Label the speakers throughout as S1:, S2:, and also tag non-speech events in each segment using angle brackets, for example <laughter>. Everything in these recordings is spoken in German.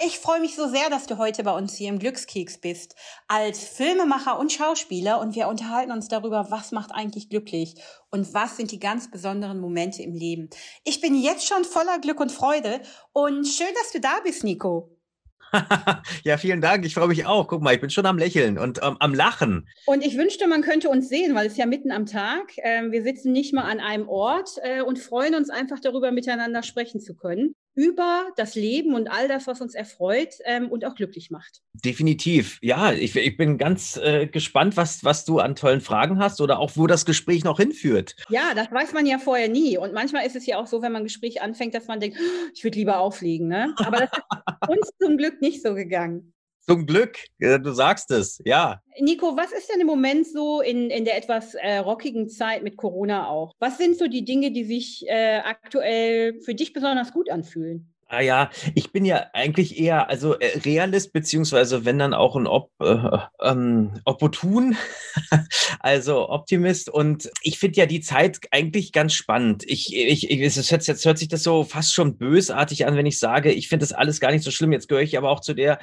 S1: ich freue mich so sehr, dass du heute bei uns hier im Glückskeks bist, als Filmemacher und Schauspieler und wir unterhalten uns darüber, was macht eigentlich glücklich und was sind die ganz besonderen Momente im Leben. Ich bin jetzt schon voller Glück und Freude und schön, dass du da bist, Nico. <laughs>
S2: ja, vielen Dank. Ich freue mich auch. Guck mal, ich bin schon am Lächeln und ähm, am Lachen.
S1: Und ich wünschte, man könnte uns sehen, weil es ja mitten am Tag. Ähm, wir sitzen nicht mal an einem Ort äh, und freuen uns einfach darüber, miteinander sprechen zu können über das Leben und all das, was uns erfreut ähm, und auch glücklich macht.
S2: Definitiv. Ja, ich, ich bin ganz äh, gespannt, was, was du an tollen Fragen hast oder auch wo das Gespräch noch hinführt.
S1: Ja, das weiß man ja vorher nie. Und manchmal ist es ja auch so, wenn man ein Gespräch anfängt, dass man denkt, ich würde lieber auflegen. Ne? Aber das ist uns zum Glück nicht so gegangen.
S2: Zum Glück, du sagst es, ja.
S1: Nico, was ist denn im Moment so in, in der etwas äh, rockigen Zeit mit Corona auch? Was sind so die Dinge, die sich äh, aktuell für dich besonders gut anfühlen?
S2: Ah ja, ich bin ja eigentlich eher also äh, Realist beziehungsweise wenn dann auch ein Op, äh, ähm, Opportun, <laughs> also Optimist und ich finde ja die Zeit eigentlich ganz spannend. Ich, ich, ich es hört, jetzt hört sich das so fast schon bösartig an, wenn ich sage, ich finde das alles gar nicht so schlimm. Jetzt gehöre ich aber auch zu der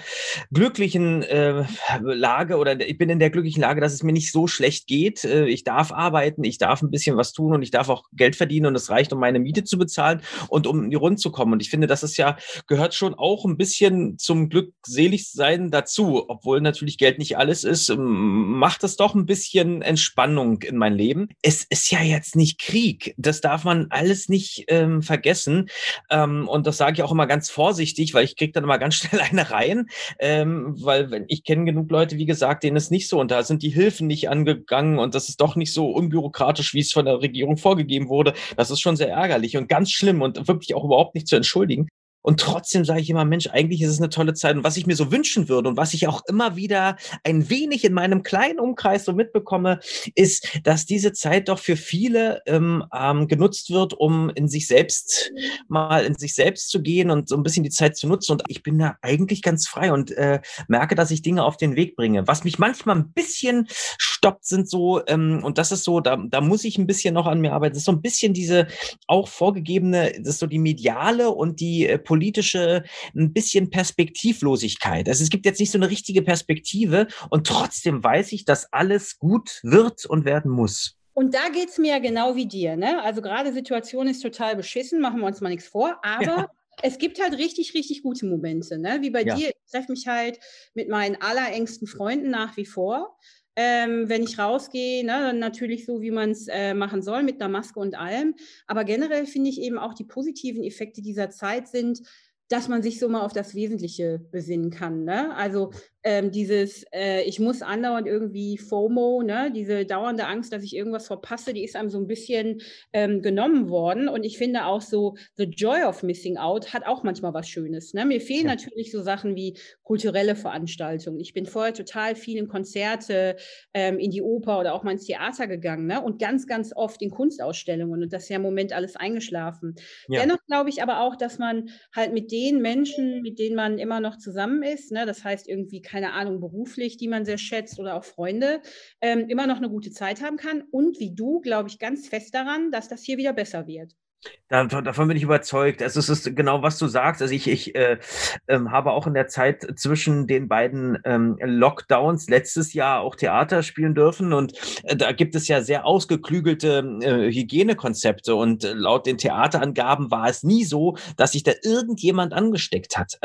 S2: glücklichen äh, Lage oder ich bin in der glücklichen Lage, dass es mir nicht so schlecht geht. Äh, ich darf arbeiten, ich darf ein bisschen was tun und ich darf auch Geld verdienen und es reicht, um meine Miete zu bezahlen und um die Rund zu kommen. Und ich finde, das ist ist ja, gehört schon auch ein bisschen zum Glückseligsein dazu. Obwohl natürlich Geld nicht alles ist, macht es doch ein bisschen Entspannung in mein Leben. Es ist ja jetzt nicht Krieg. Das darf man alles nicht ähm, vergessen. Ähm, und das sage ich auch immer ganz vorsichtig, weil ich kriege dann immer ganz <laughs> schnell eine rein. Ähm, weil wenn ich kenne genug Leute, wie gesagt, denen ist nicht so. Und da sind die Hilfen nicht angegangen und das ist doch nicht so unbürokratisch, wie es von der Regierung vorgegeben wurde. Das ist schon sehr ärgerlich und ganz schlimm und wirklich auch überhaupt nicht zu entschuldigen. Und trotzdem sage ich immer, Mensch, eigentlich ist es eine tolle Zeit. Und was ich mir so wünschen würde und was ich auch immer wieder ein wenig in meinem kleinen Umkreis so mitbekomme, ist, dass diese Zeit doch für viele ähm, ähm, genutzt wird, um in sich selbst mal in sich selbst zu gehen und so ein bisschen die Zeit zu nutzen. Und ich bin da eigentlich ganz frei und äh, merke, dass ich Dinge auf den Weg bringe. Was mich manchmal ein bisschen stoppt, sind so, ähm, und das ist so, da, da muss ich ein bisschen noch an mir arbeiten, das ist so ein bisschen diese auch vorgegebene, das ist so die mediale und die äh, politische ein bisschen Perspektivlosigkeit. Also es gibt jetzt nicht so eine richtige Perspektive und trotzdem weiß ich, dass alles gut wird und werden muss.
S1: Und da geht es mir ja genau wie dir. Ne? Also gerade Situation ist total beschissen, machen wir uns mal nichts vor, aber ja. es gibt halt richtig, richtig gute Momente. Ne? Wie bei ja. dir, ich treffe mich halt mit meinen allerengsten Freunden nach wie vor. Ähm, wenn ich rausgehe, ne, dann natürlich so, wie man es äh, machen soll, mit einer Maske und allem. Aber generell finde ich eben auch die positiven Effekte dieser Zeit sind, dass man sich so mal auf das Wesentliche besinnen kann. Ne? Also ähm, dieses, äh, ich muss andauernd irgendwie FOMO, ne? diese dauernde Angst, dass ich irgendwas verpasse, die ist einem so ein bisschen ähm, genommen worden. Und ich finde auch so, the joy of missing out hat auch manchmal was Schönes. Ne? Mir fehlen ja. natürlich so Sachen wie kulturelle Veranstaltungen. Ich bin vorher total viel in Konzerte, ähm, in die Oper oder auch mal ins Theater gegangen ne? und ganz, ganz oft in Kunstausstellungen. Und das ist ja im Moment alles eingeschlafen. Ja. Dennoch glaube ich aber auch, dass man halt mit den Menschen, mit denen man immer noch zusammen ist, ne? das heißt irgendwie keine Ahnung, beruflich, die man sehr schätzt oder auch Freunde, ähm, immer noch eine gute Zeit haben kann. Und wie du, glaube ich, ganz fest daran, dass das hier wieder besser wird.
S2: Da, davon bin ich überzeugt. Also es ist genau, was du sagst. Also ich, ich äh, äh, habe auch in der Zeit zwischen den beiden ähm, Lockdowns letztes Jahr auch Theater spielen dürfen und äh, da gibt es ja sehr ausgeklügelte äh, Hygienekonzepte und äh, laut den Theaterangaben war es nie so, dass sich da irgendjemand angesteckt hat.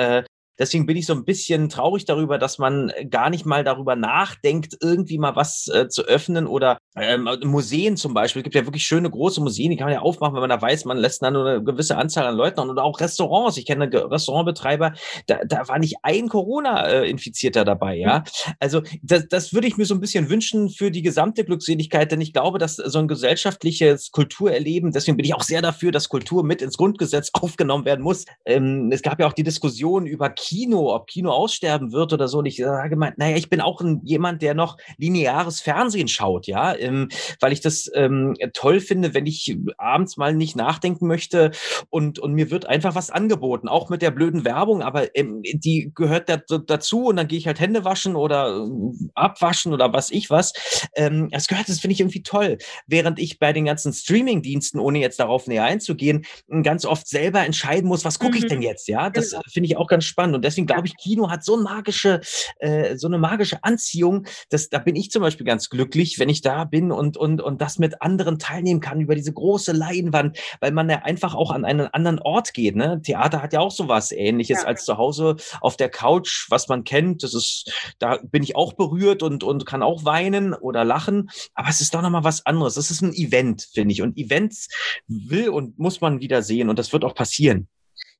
S2: Deswegen bin ich so ein bisschen traurig darüber, dass man gar nicht mal darüber nachdenkt, irgendwie mal was äh, zu öffnen oder ähm, Museen zum Beispiel. Es gibt ja wirklich schöne große Museen, die kann man ja aufmachen, wenn man da weiß, man lässt dann nur eine gewisse Anzahl an Leuten an. Oder auch Restaurants. Ich kenne Restaurantbetreiber, da, da war nicht ein Corona-Infizierter dabei, ja. Also das, das würde ich mir so ein bisschen wünschen für die gesamte Glückseligkeit, denn ich glaube, dass so ein gesellschaftliches Kulturerleben, deswegen bin ich auch sehr dafür, dass Kultur mit ins Grundgesetz <laughs> aufgenommen werden muss. Ähm, es gab ja auch die Diskussion über Kino, ob Kino aussterben wird oder so. Und ich sage mal, naja, ich bin auch ein, jemand, der noch lineares Fernsehen schaut, ja ähm, weil ich das ähm, toll finde, wenn ich abends mal nicht nachdenken möchte und, und mir wird einfach was angeboten, auch mit der blöden Werbung, aber ähm, die gehört da, dazu und dann gehe ich halt Hände waschen oder äh, abwaschen oder was ich was. Ähm, das gehört, das finde ich irgendwie toll. Während ich bei den ganzen Streaming-Diensten, ohne jetzt darauf näher einzugehen, ganz oft selber entscheiden muss, was gucke ich denn mhm. jetzt? Ja, das genau. finde ich auch ganz spannend. Und deswegen glaube ich, Kino hat so magische, äh, so eine magische Anziehung. dass da bin ich zum Beispiel ganz glücklich, wenn ich da bin und, und, und das mit anderen teilnehmen kann über diese große Leinwand, weil man ja einfach auch an einen anderen Ort geht. Ne? Theater hat ja auch sowas ähnliches ja. als zu Hause auf der Couch, was man kennt. Das ist, da bin ich auch berührt und, und kann auch weinen oder lachen. Aber es ist doch nochmal was anderes. Es ist ein Event, finde ich. Und Events will und muss man wieder sehen. Und das wird auch passieren.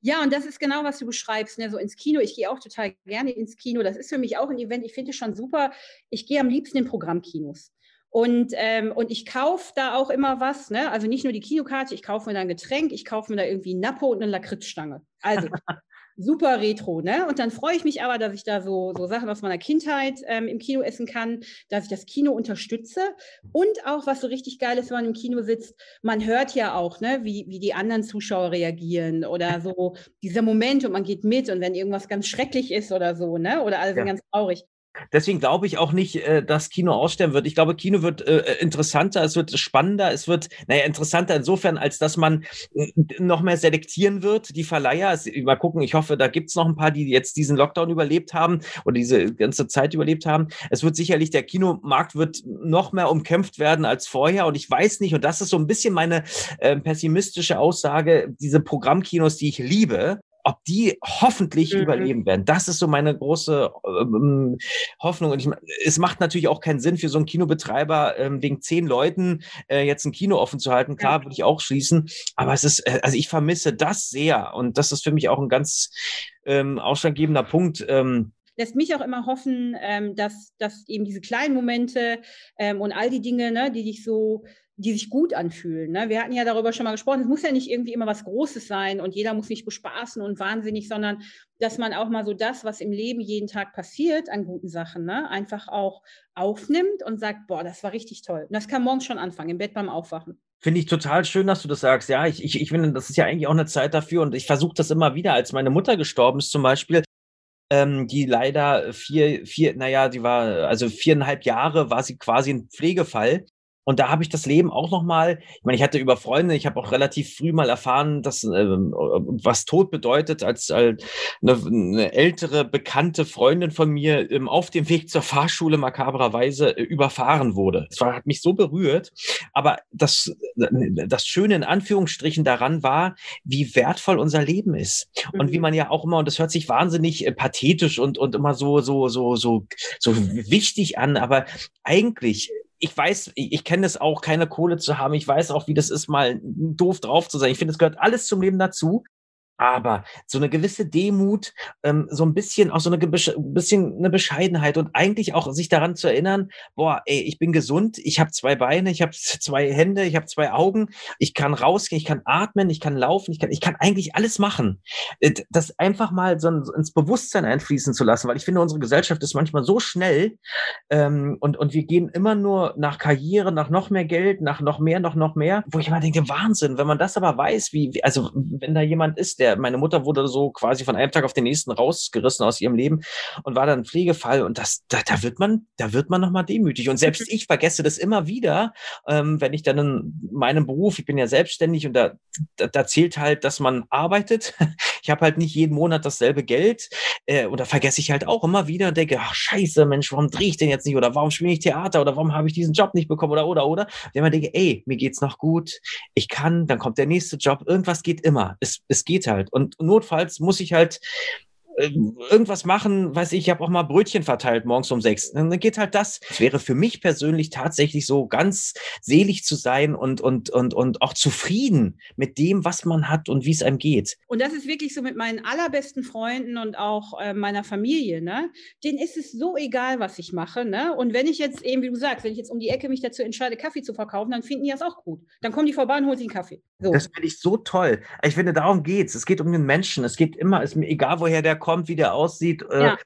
S1: Ja, und das ist genau, was du beschreibst. Ne? So ins Kino. Ich gehe auch total gerne ins Kino. Das ist für mich auch ein Event. Ich finde es schon super. Ich gehe am liebsten in Programmkinos. Und, ähm, und ich kaufe da auch immer was, ne? Also nicht nur die Kinokarte, ich kaufe mir da ein Getränk, ich kaufe mir da irgendwie ein Nappo und eine Lakritzstange. Also <laughs> super retro, ne? Und dann freue ich mich aber, dass ich da so, so Sachen aus meiner Kindheit ähm, im Kino essen kann, dass ich das Kino unterstütze. Und auch, was so richtig geil ist, wenn man im Kino sitzt, man hört ja auch, ne, wie, wie die anderen Zuschauer reagieren oder so <laughs> dieser Moment und man geht mit und wenn irgendwas ganz schrecklich ist oder so, ne? Oder alle sind ja. ganz traurig.
S2: Deswegen glaube ich auch nicht, äh, dass Kino aussterben wird. Ich glaube, Kino wird äh, äh, interessanter, es wird spannender, es wird, naja, interessanter insofern, als dass man noch mehr selektieren wird, die Verleiher. mal gucken, ich hoffe, da gibt es noch ein paar, die jetzt diesen Lockdown überlebt haben oder diese ganze Zeit überlebt haben. Es wird sicherlich, der Kinomarkt wird noch mehr umkämpft werden als vorher. Und ich weiß nicht, und das ist so ein bisschen meine pessimistische Aussage, diese Programmkinos, die ich liebe, ob die hoffentlich mhm. überleben werden. Das ist so meine große ähm, Hoffnung. Und ich, es macht natürlich auch keinen Sinn für so einen Kinobetreiber, ähm, wegen zehn Leuten äh, jetzt ein Kino offen zu halten. Klar, ja. würde ich auch schließen. Aber es ist, äh, also ich vermisse das sehr. Und das ist für mich auch ein ganz ähm, ausschlaggebender Punkt. Ähm,
S1: lässt mich auch immer hoffen, ähm, dass, dass eben diese kleinen Momente ähm, und all die Dinge, ne, die dich so die sich gut anfühlen. Ne? Wir hatten ja darüber schon mal gesprochen, es muss ja nicht irgendwie immer was Großes sein und jeder muss nicht bespaßen und wahnsinnig, sondern dass man auch mal so das, was im Leben jeden Tag passiert an guten Sachen, ne? einfach auch aufnimmt und sagt, boah, das war richtig toll. Und das kann morgens schon anfangen, im Bett beim Aufwachen.
S2: Finde ich total schön, dass du das sagst. Ja, ich, ich, ich finde, das ist ja eigentlich auch eine Zeit dafür und ich versuche das immer wieder, als meine Mutter gestorben ist zum Beispiel, ähm, die leider vier, vier, naja, die war, also viereinhalb Jahre war sie quasi ein Pflegefall. Und da habe ich das Leben auch noch mal, ich meine, ich hatte über Freunde, ich habe auch relativ früh mal erfahren, dass äh, was Tod bedeutet, als äh, eine, eine, ältere bekannte Freundin von mir ähm, auf dem Weg zur Fahrschule makabrerweise äh, überfahren wurde. Das war, hat mich so berührt. Aber das, das Schöne in Anführungsstrichen daran war, wie wertvoll unser Leben ist mhm. und wie mhm. man ja auch immer und das hört sich wahnsinnig äh, pathetisch und und immer so so so so so wichtig an, aber eigentlich ich weiß, ich, kenne es auch, keine Kohle zu haben. Ich weiß auch, wie das ist, mal doof drauf zu sein. Ich finde, es gehört alles zum Leben dazu aber so eine gewisse Demut, ähm, so ein bisschen auch so eine bisschen eine Bescheidenheit und eigentlich auch sich daran zu erinnern, boah, ey, ich bin gesund, ich habe zwei Beine, ich habe <laughs> zwei Hände, ich habe zwei Augen, ich kann rausgehen, ich kann atmen, ich kann laufen, ich kann, ich kann eigentlich alles machen. Äh, das einfach mal so ins Bewusstsein einfließen zu lassen, weil ich finde, unsere Gesellschaft ist manchmal so schnell ähm, und, und wir gehen immer nur nach Karriere, nach noch mehr Geld, nach noch mehr, noch, noch mehr, wo ich immer denke, Wahnsinn, wenn man das aber weiß, wie, also wenn da jemand ist, der der, meine Mutter wurde so quasi von einem Tag auf den nächsten rausgerissen aus ihrem Leben und war dann Pflegefall und das, da, da wird man, da wird man nochmal demütig. Und selbst ich vergesse das immer wieder, ähm, wenn ich dann in meinem Beruf, ich bin ja selbstständig und da, da, da zählt halt, dass man arbeitet. Ich habe halt nicht jeden Monat dasselbe Geld. Äh, und da vergesse ich halt auch immer wieder und denke, ach scheiße, Mensch, warum drehe ich denn jetzt nicht? Oder warum spiele ich Theater? Oder warum habe ich diesen Job nicht bekommen? Oder, oder, oder. Und immer denke, ey, mir geht's noch gut. Ich kann, dann kommt der nächste Job. Irgendwas geht immer. Es, es geht halt. Und notfalls muss ich halt irgendwas machen, weiß ich, ich habe auch mal Brötchen verteilt morgens um sechs. Dann geht halt das. Es wäre für mich persönlich tatsächlich so ganz selig zu sein und, und, und, und auch zufrieden mit dem, was man hat und wie es einem geht.
S1: Und das ist wirklich so mit meinen allerbesten Freunden und auch äh, meiner Familie, ne? Denen ist es so egal, was ich mache, ne? Und wenn ich jetzt eben, wie du sagst, wenn ich jetzt um die Ecke mich dazu entscheide, Kaffee zu verkaufen, dann finden die das auch gut. Dann kommen die vorbei und holen sich einen Kaffee.
S2: So. Das finde ich so toll. Ich finde, darum geht's. Es geht um den Menschen. Es geht immer, ist mir egal, woher der kommt, wie der aussieht. Äh, ja.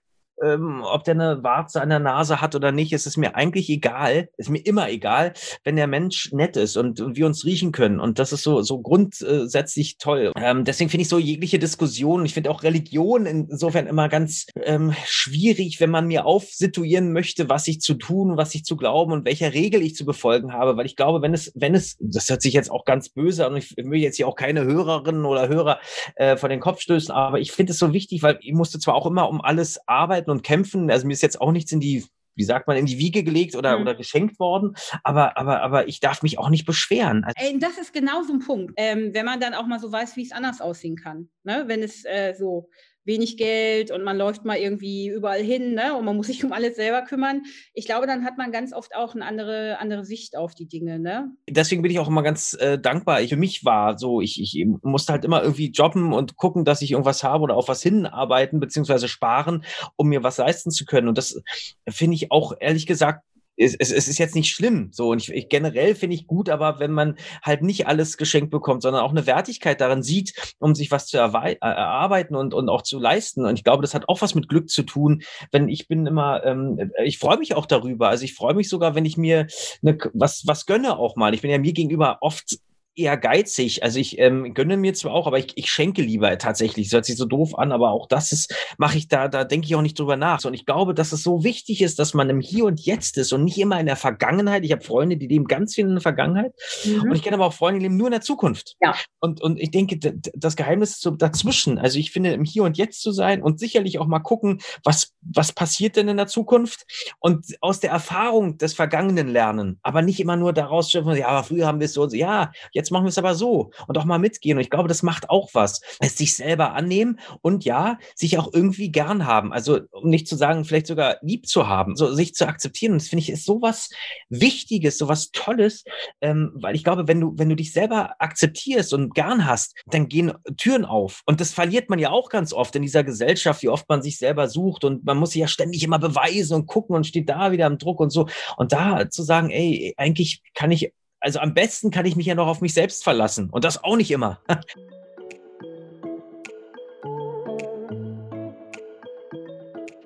S2: Ähm, ob der eine Warze an der Nase hat oder nicht, ist es mir eigentlich egal. Ist mir immer egal, wenn der Mensch nett ist und, und wir uns riechen können. Und das ist so, so grundsätzlich toll. Ähm, deswegen finde ich so jegliche Diskussion, ich finde auch Religion insofern immer ganz ähm, schwierig, wenn man mir aufsituieren möchte, was ich zu tun, was ich zu glauben und welcher Regel ich zu befolgen habe. Weil ich glaube, wenn es, wenn es, das hört sich jetzt auch ganz böse an, ich will jetzt hier auch keine Hörerinnen oder Hörer äh, vor den Kopf stößen, aber ich finde es so wichtig, weil ich musste zwar auch immer um alles arbeiten und kämpfen, also mir ist jetzt auch nichts in die wie sagt man, in die Wiege gelegt oder, mhm. oder geschenkt worden. Aber, aber, aber ich darf mich auch nicht beschweren.
S1: Also Ey, das ist genau so ein Punkt. Ähm, wenn man dann auch mal so weiß, wie es anders aussehen kann. Ne? Wenn es äh, so wenig Geld und man läuft mal irgendwie überall hin ne? und man muss sich <laughs> um alles selber kümmern. Ich glaube, dann hat man ganz oft auch eine andere, andere Sicht auf die Dinge. Ne?
S2: Deswegen bin ich auch immer ganz äh, dankbar. Ich, für mich war so, ich, ich musste halt immer irgendwie jobben und gucken, dass ich irgendwas habe oder auf was hinarbeiten beziehungsweise sparen, um mir was leisten zu können. Und das finde ich auch ehrlich gesagt es, es, es ist jetzt nicht schlimm. So, und ich, ich generell finde ich gut, aber wenn man halt nicht alles geschenkt bekommt, sondern auch eine Wertigkeit darin sieht, um sich was zu äh, erarbeiten und, und auch zu leisten. Und ich glaube, das hat auch was mit Glück zu tun. Wenn ich bin immer, ähm, ich freue mich auch darüber. Also ich freue mich sogar, wenn ich mir eine, was, was gönne auch mal. Ich bin ja mir gegenüber oft eher geizig. Also ich ähm, gönne mir zwar auch, aber ich, ich schenke lieber tatsächlich. Das hört sich so doof an, aber auch das ist, mache ich da, da denke ich auch nicht drüber nach. Und ich glaube, dass es so wichtig ist, dass man im Hier und Jetzt ist und nicht immer in der Vergangenheit. Ich habe Freunde, die leben ganz viel in der Vergangenheit. Mhm. Und ich kenne aber auch Freunde, die leben nur in der Zukunft. Ja. Und, und ich denke, das Geheimnis ist so dazwischen. Also ich finde, im Hier und Jetzt zu sein und sicherlich auch mal gucken, was, was passiert denn in der Zukunft und aus der Erfahrung des Vergangenen lernen. Aber nicht immer nur daraus schöpfen, ja, aber früher haben wir es so. Ja, jetzt machen wir es aber so und auch mal mitgehen. Und ich glaube, das macht auch was. Es sich selber annehmen und ja, sich auch irgendwie gern haben. Also, um nicht zu sagen, vielleicht sogar lieb zu haben, so sich zu akzeptieren. Und das finde ich ist sowas Wichtiges, sowas Tolles, ähm, weil ich glaube, wenn du, wenn du dich selber akzeptierst und gern hast, dann gehen Türen auf. Und das verliert man ja auch ganz oft in dieser Gesellschaft, wie oft man sich selber sucht und man muss sich ja ständig immer beweisen und gucken und steht da wieder im Druck und so. Und da zu sagen, ey, eigentlich kann ich also am besten kann ich mich ja noch auf mich selbst verlassen und das auch nicht immer. <laughs>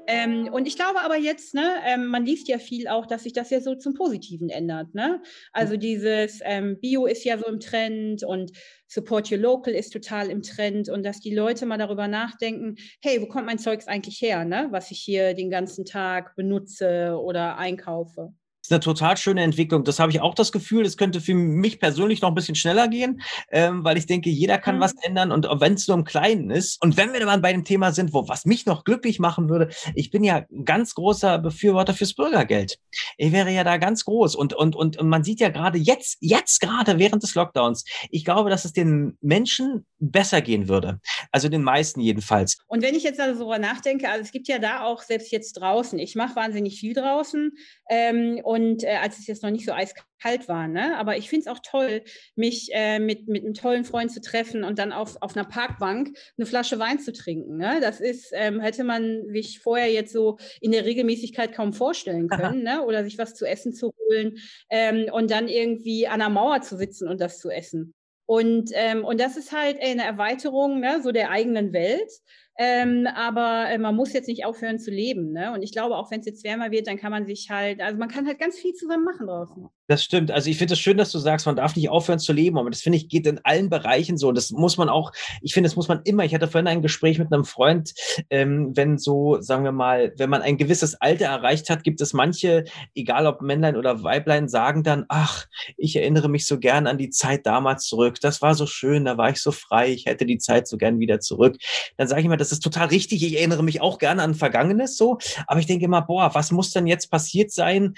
S1: Ähm, und ich glaube aber jetzt, ne, ähm, man liest ja viel auch, dass sich das ja so zum Positiven ändert. Ne? Also dieses ähm, Bio ist ja so im Trend und Support Your Local ist total im Trend und dass die Leute mal darüber nachdenken, hey, wo kommt mein Zeugs eigentlich her, ne? was ich hier den ganzen Tag benutze oder einkaufe
S2: ist eine total schöne Entwicklung. Das habe ich auch das Gefühl, das könnte für mich persönlich noch ein bisschen schneller gehen, ähm, weil ich denke, jeder kann mhm. was ändern und wenn es nur im Kleinen ist. Und wenn wir dann bei dem Thema sind, wo was mich noch glücklich machen würde, ich bin ja ganz großer Befürworter fürs Bürgergeld. Ich wäre ja da ganz groß und und und, und man sieht ja gerade jetzt, jetzt gerade während des Lockdowns, ich glaube, dass es den Menschen besser gehen würde. Also den meisten jedenfalls.
S1: Und wenn ich jetzt also darüber nachdenke, also es gibt ja da auch selbst jetzt draußen, ich mache wahnsinnig viel draußen ähm, und äh, als es jetzt noch nicht so eiskalt war, ne? aber ich finde es auch toll, mich äh, mit, mit einem tollen Freund zu treffen und dann auf, auf einer Parkbank eine Flasche Wein zu trinken. Ne? Das ist, ähm, hätte man sich vorher jetzt so in der Regelmäßigkeit kaum vorstellen können ne? oder sich was zu essen zu holen ähm, und dann irgendwie an der Mauer zu sitzen und das zu essen. Und, ähm, und das ist halt eine Erweiterung ne, so der eigenen Welt. Ähm, aber äh, man muss jetzt nicht aufhören zu leben. Ne? Und ich glaube, auch wenn es jetzt wärmer wird, dann kann man sich halt, also man kann halt ganz viel zusammen machen draußen.
S2: Das stimmt. Also ich finde es schön, dass du sagst, man darf nicht aufhören zu leben, aber das finde ich geht in allen Bereichen so. Das muss man auch, ich finde, das muss man immer. Ich hatte vorhin ein Gespräch mit einem Freund, ähm, wenn so, sagen wir mal, wenn man ein gewisses Alter erreicht hat, gibt es manche, egal ob Männlein oder Weiblein, sagen dann, ach, ich erinnere mich so gern an die Zeit damals zurück. Das war so schön, da war ich so frei, ich hätte die Zeit so gern wieder zurück. Dann sage ich mal, das ist total richtig. Ich erinnere mich auch gerne an Vergangenes so, aber ich denke immer, boah, was muss denn jetzt passiert sein?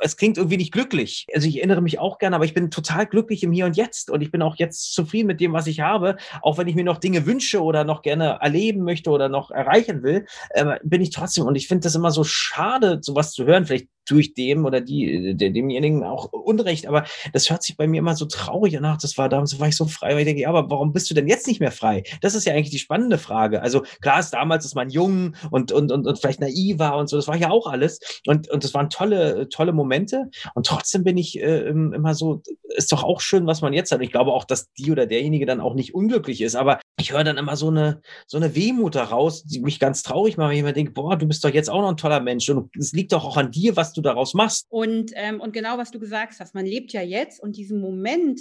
S2: Es klingt irgendwie nicht glücklich glücklich. Also ich erinnere mich auch gerne, aber ich bin total glücklich im Hier und Jetzt und ich bin auch jetzt zufrieden mit dem, was ich habe. Auch wenn ich mir noch Dinge wünsche oder noch gerne erleben möchte oder noch erreichen will, äh, bin ich trotzdem. Und ich finde das immer so schade, sowas zu hören. Vielleicht tue ich dem oder die, demjenigen auch Unrecht. Aber das hört sich bei mir immer so traurig an. Ach, das war damals, war ich so frei. Weil ich denke, ja, aber warum bist du denn jetzt nicht mehr frei? Das ist ja eigentlich die spannende Frage. Also klar ist damals, dass man jung und, und, und, und vielleicht naiv war und so. Das war ja auch alles. Und, und das waren tolle, tolle Momente. Und trotzdem bin ich äh, immer so, ist doch auch schön, was man jetzt hat. Ich glaube auch, dass die oder derjenige dann auch nicht unglücklich ist. Aber ich höre dann immer so eine, so eine Wehmut daraus, die mich ganz traurig macht, wenn ich mir denke, boah, du bist doch jetzt auch noch ein toller Mensch und es liegt doch auch an dir, was du daraus machst.
S1: Und, ähm, und genau, was du gesagt hast, man lebt ja jetzt und diesen Moment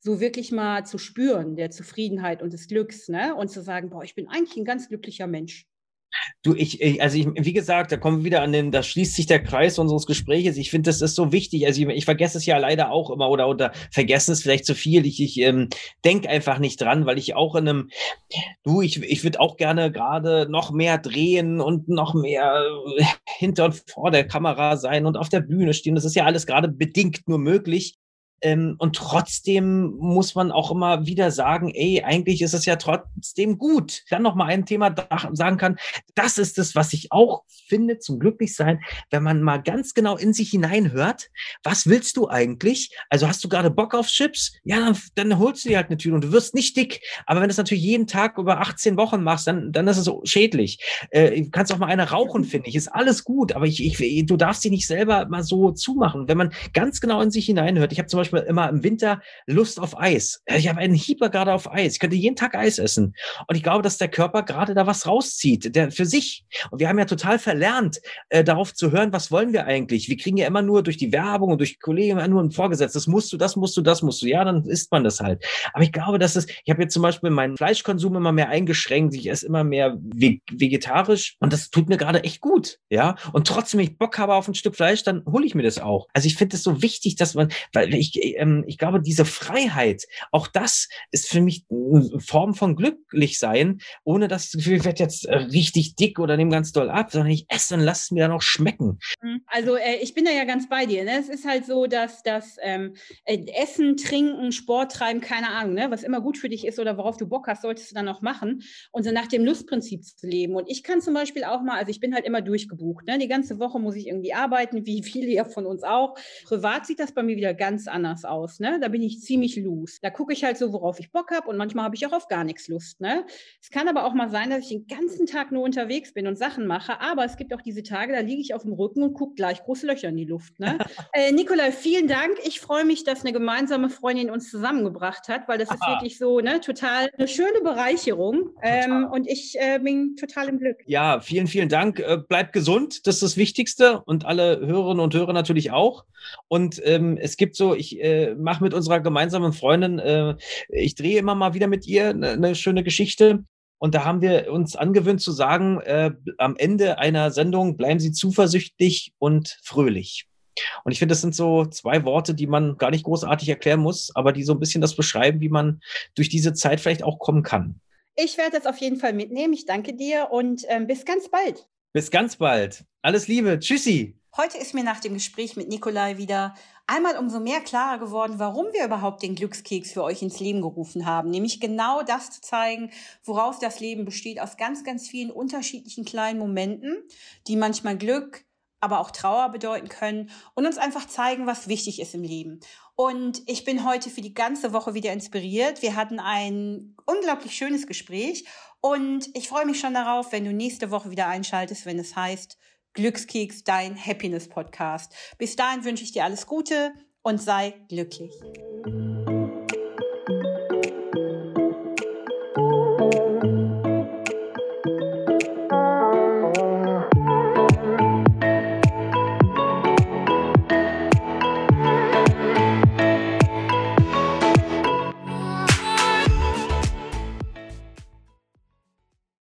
S1: so wirklich mal zu spüren, der Zufriedenheit und des Glücks, ne? Und zu sagen, boah, ich bin eigentlich ein ganz glücklicher Mensch.
S2: Du, ich, ich, also ich, wie gesagt, da kommen wir wieder an den, da schließt sich der Kreis unseres Gespräches. Ich finde, das ist so wichtig. Also ich, ich, vergesse es ja leider auch immer oder, oder vergessen es vielleicht zu viel. Ich, ich ähm, denke einfach nicht dran, weil ich auch in einem, du, ich, ich würde auch gerne gerade noch mehr drehen und noch mehr äh, hinter und vor der Kamera sein und auf der Bühne stehen. Das ist ja alles gerade bedingt nur möglich. Ähm, und trotzdem muss man auch immer wieder sagen, ey, eigentlich ist es ja trotzdem gut. Dann noch mal ein Thema sagen kann, das ist es, was ich auch finde zum Glücklichsein, wenn man mal ganz genau in sich hineinhört, was willst du eigentlich? Also hast du gerade Bock auf Chips? Ja, dann, dann holst du dir halt eine Tüte und du wirst nicht dick. Aber wenn du es natürlich jeden Tag über 18 Wochen machst, dann, dann ist es schädlich. Äh, du kannst auch mal eine rauchen, finde ich. Ist alles gut, aber ich, ich, du darfst dich nicht selber mal so zumachen. Wenn man ganz genau in sich hineinhört, ich habe zum Beispiel Beispiel immer im Winter Lust auf Eis. Ich habe einen Hieber gerade auf Eis. Ich könnte jeden Tag Eis essen. Und ich glaube, dass der Körper gerade da was rauszieht, der für sich. Und wir haben ja total verlernt, äh, darauf zu hören, was wollen wir eigentlich? Wir kriegen ja immer nur durch die Werbung und durch Kollegen immer nur ein Vorgesetzt. Das musst du, das musst du, das musst du. Ja, dann isst man das halt. Aber ich glaube, dass es, ich habe jetzt zum Beispiel meinen Fleischkonsum immer mehr eingeschränkt. Ich esse immer mehr vegetarisch und das tut mir gerade echt gut. Ja. Und trotzdem, wenn ich Bock habe auf ein Stück Fleisch, dann hole ich mir das auch. Also ich finde es so wichtig, dass man, weil ich, ähm, ich glaube, diese Freiheit, auch das ist für mich eine Form von glücklich sein, ohne dass ich das Gefühl, ich werde jetzt äh, richtig dick oder nehme ganz doll ab, sondern ich esse und lasse es mir dann auch schmecken.
S1: Mhm. Also äh, ich bin da ja ganz bei dir. Ne? Es ist halt so, dass das ähm, äh, Essen, Trinken, Sport treiben, keine Ahnung, ne? was immer gut für dich ist oder worauf du Bock hast, solltest du dann auch machen und so nach dem Lustprinzip zu leben. Und ich kann zum Beispiel auch mal, also ich bin halt immer durchgebucht. Ne? Die ganze Woche muss ich irgendwie arbeiten, wie <laughs> viele ja von uns auch. Privat sieht das bei mir wieder ganz anders aus. Ne? Da bin ich ziemlich loose. Da gucke ich halt so, worauf ich Bock habe und manchmal habe ich auch auf gar nichts Lust. Ne? Es kann aber auch mal sein, dass ich den ganzen Tag nur unterwegs bin und Sachen mache, aber es gibt auch diese Tage, da liege ich auf dem Rücken und gucke gleich große Löcher in die Luft. Ne? <laughs> äh, Nikolai, vielen Dank. Ich freue mich, dass eine gemeinsame Freundin uns zusammengebracht hat, weil das ist wirklich so ne, total eine schöne Bereicherung ähm, und ich äh, bin total im Glück.
S2: Ja, vielen, vielen Dank. Äh, bleibt gesund, das ist das Wichtigste und alle Hörerinnen und Hörer natürlich auch. Und ähm, es gibt so, ich äh, mache mit unserer gemeinsamen Freundin, äh, ich drehe immer mal wieder mit ihr eine, eine schöne Geschichte. Und da haben wir uns angewöhnt zu sagen, äh, am Ende einer Sendung bleiben Sie zuversichtlich und fröhlich. Und ich finde, das sind so zwei Worte, die man gar nicht großartig erklären muss, aber die so ein bisschen das beschreiben, wie man durch diese Zeit vielleicht auch kommen kann.
S1: Ich werde das auf jeden Fall mitnehmen. Ich danke dir und ähm, bis ganz bald.
S2: Bis ganz bald. Alles Liebe. Tschüssi.
S1: Heute ist mir nach dem Gespräch mit Nikolai wieder einmal umso mehr klarer geworden, warum wir überhaupt den Glückskeks für euch ins Leben gerufen haben. Nämlich genau das zu zeigen, woraus das Leben besteht, aus ganz, ganz vielen unterschiedlichen kleinen Momenten, die manchmal Glück, aber auch Trauer bedeuten können und uns einfach zeigen, was wichtig ist im Leben. Und ich bin heute für die ganze Woche wieder inspiriert. Wir hatten ein unglaublich schönes Gespräch und ich freue mich schon darauf, wenn du nächste Woche wieder einschaltest, wenn es heißt, Glückskeks, dein Happiness Podcast. Bis dahin wünsche ich dir alles Gute und sei glücklich.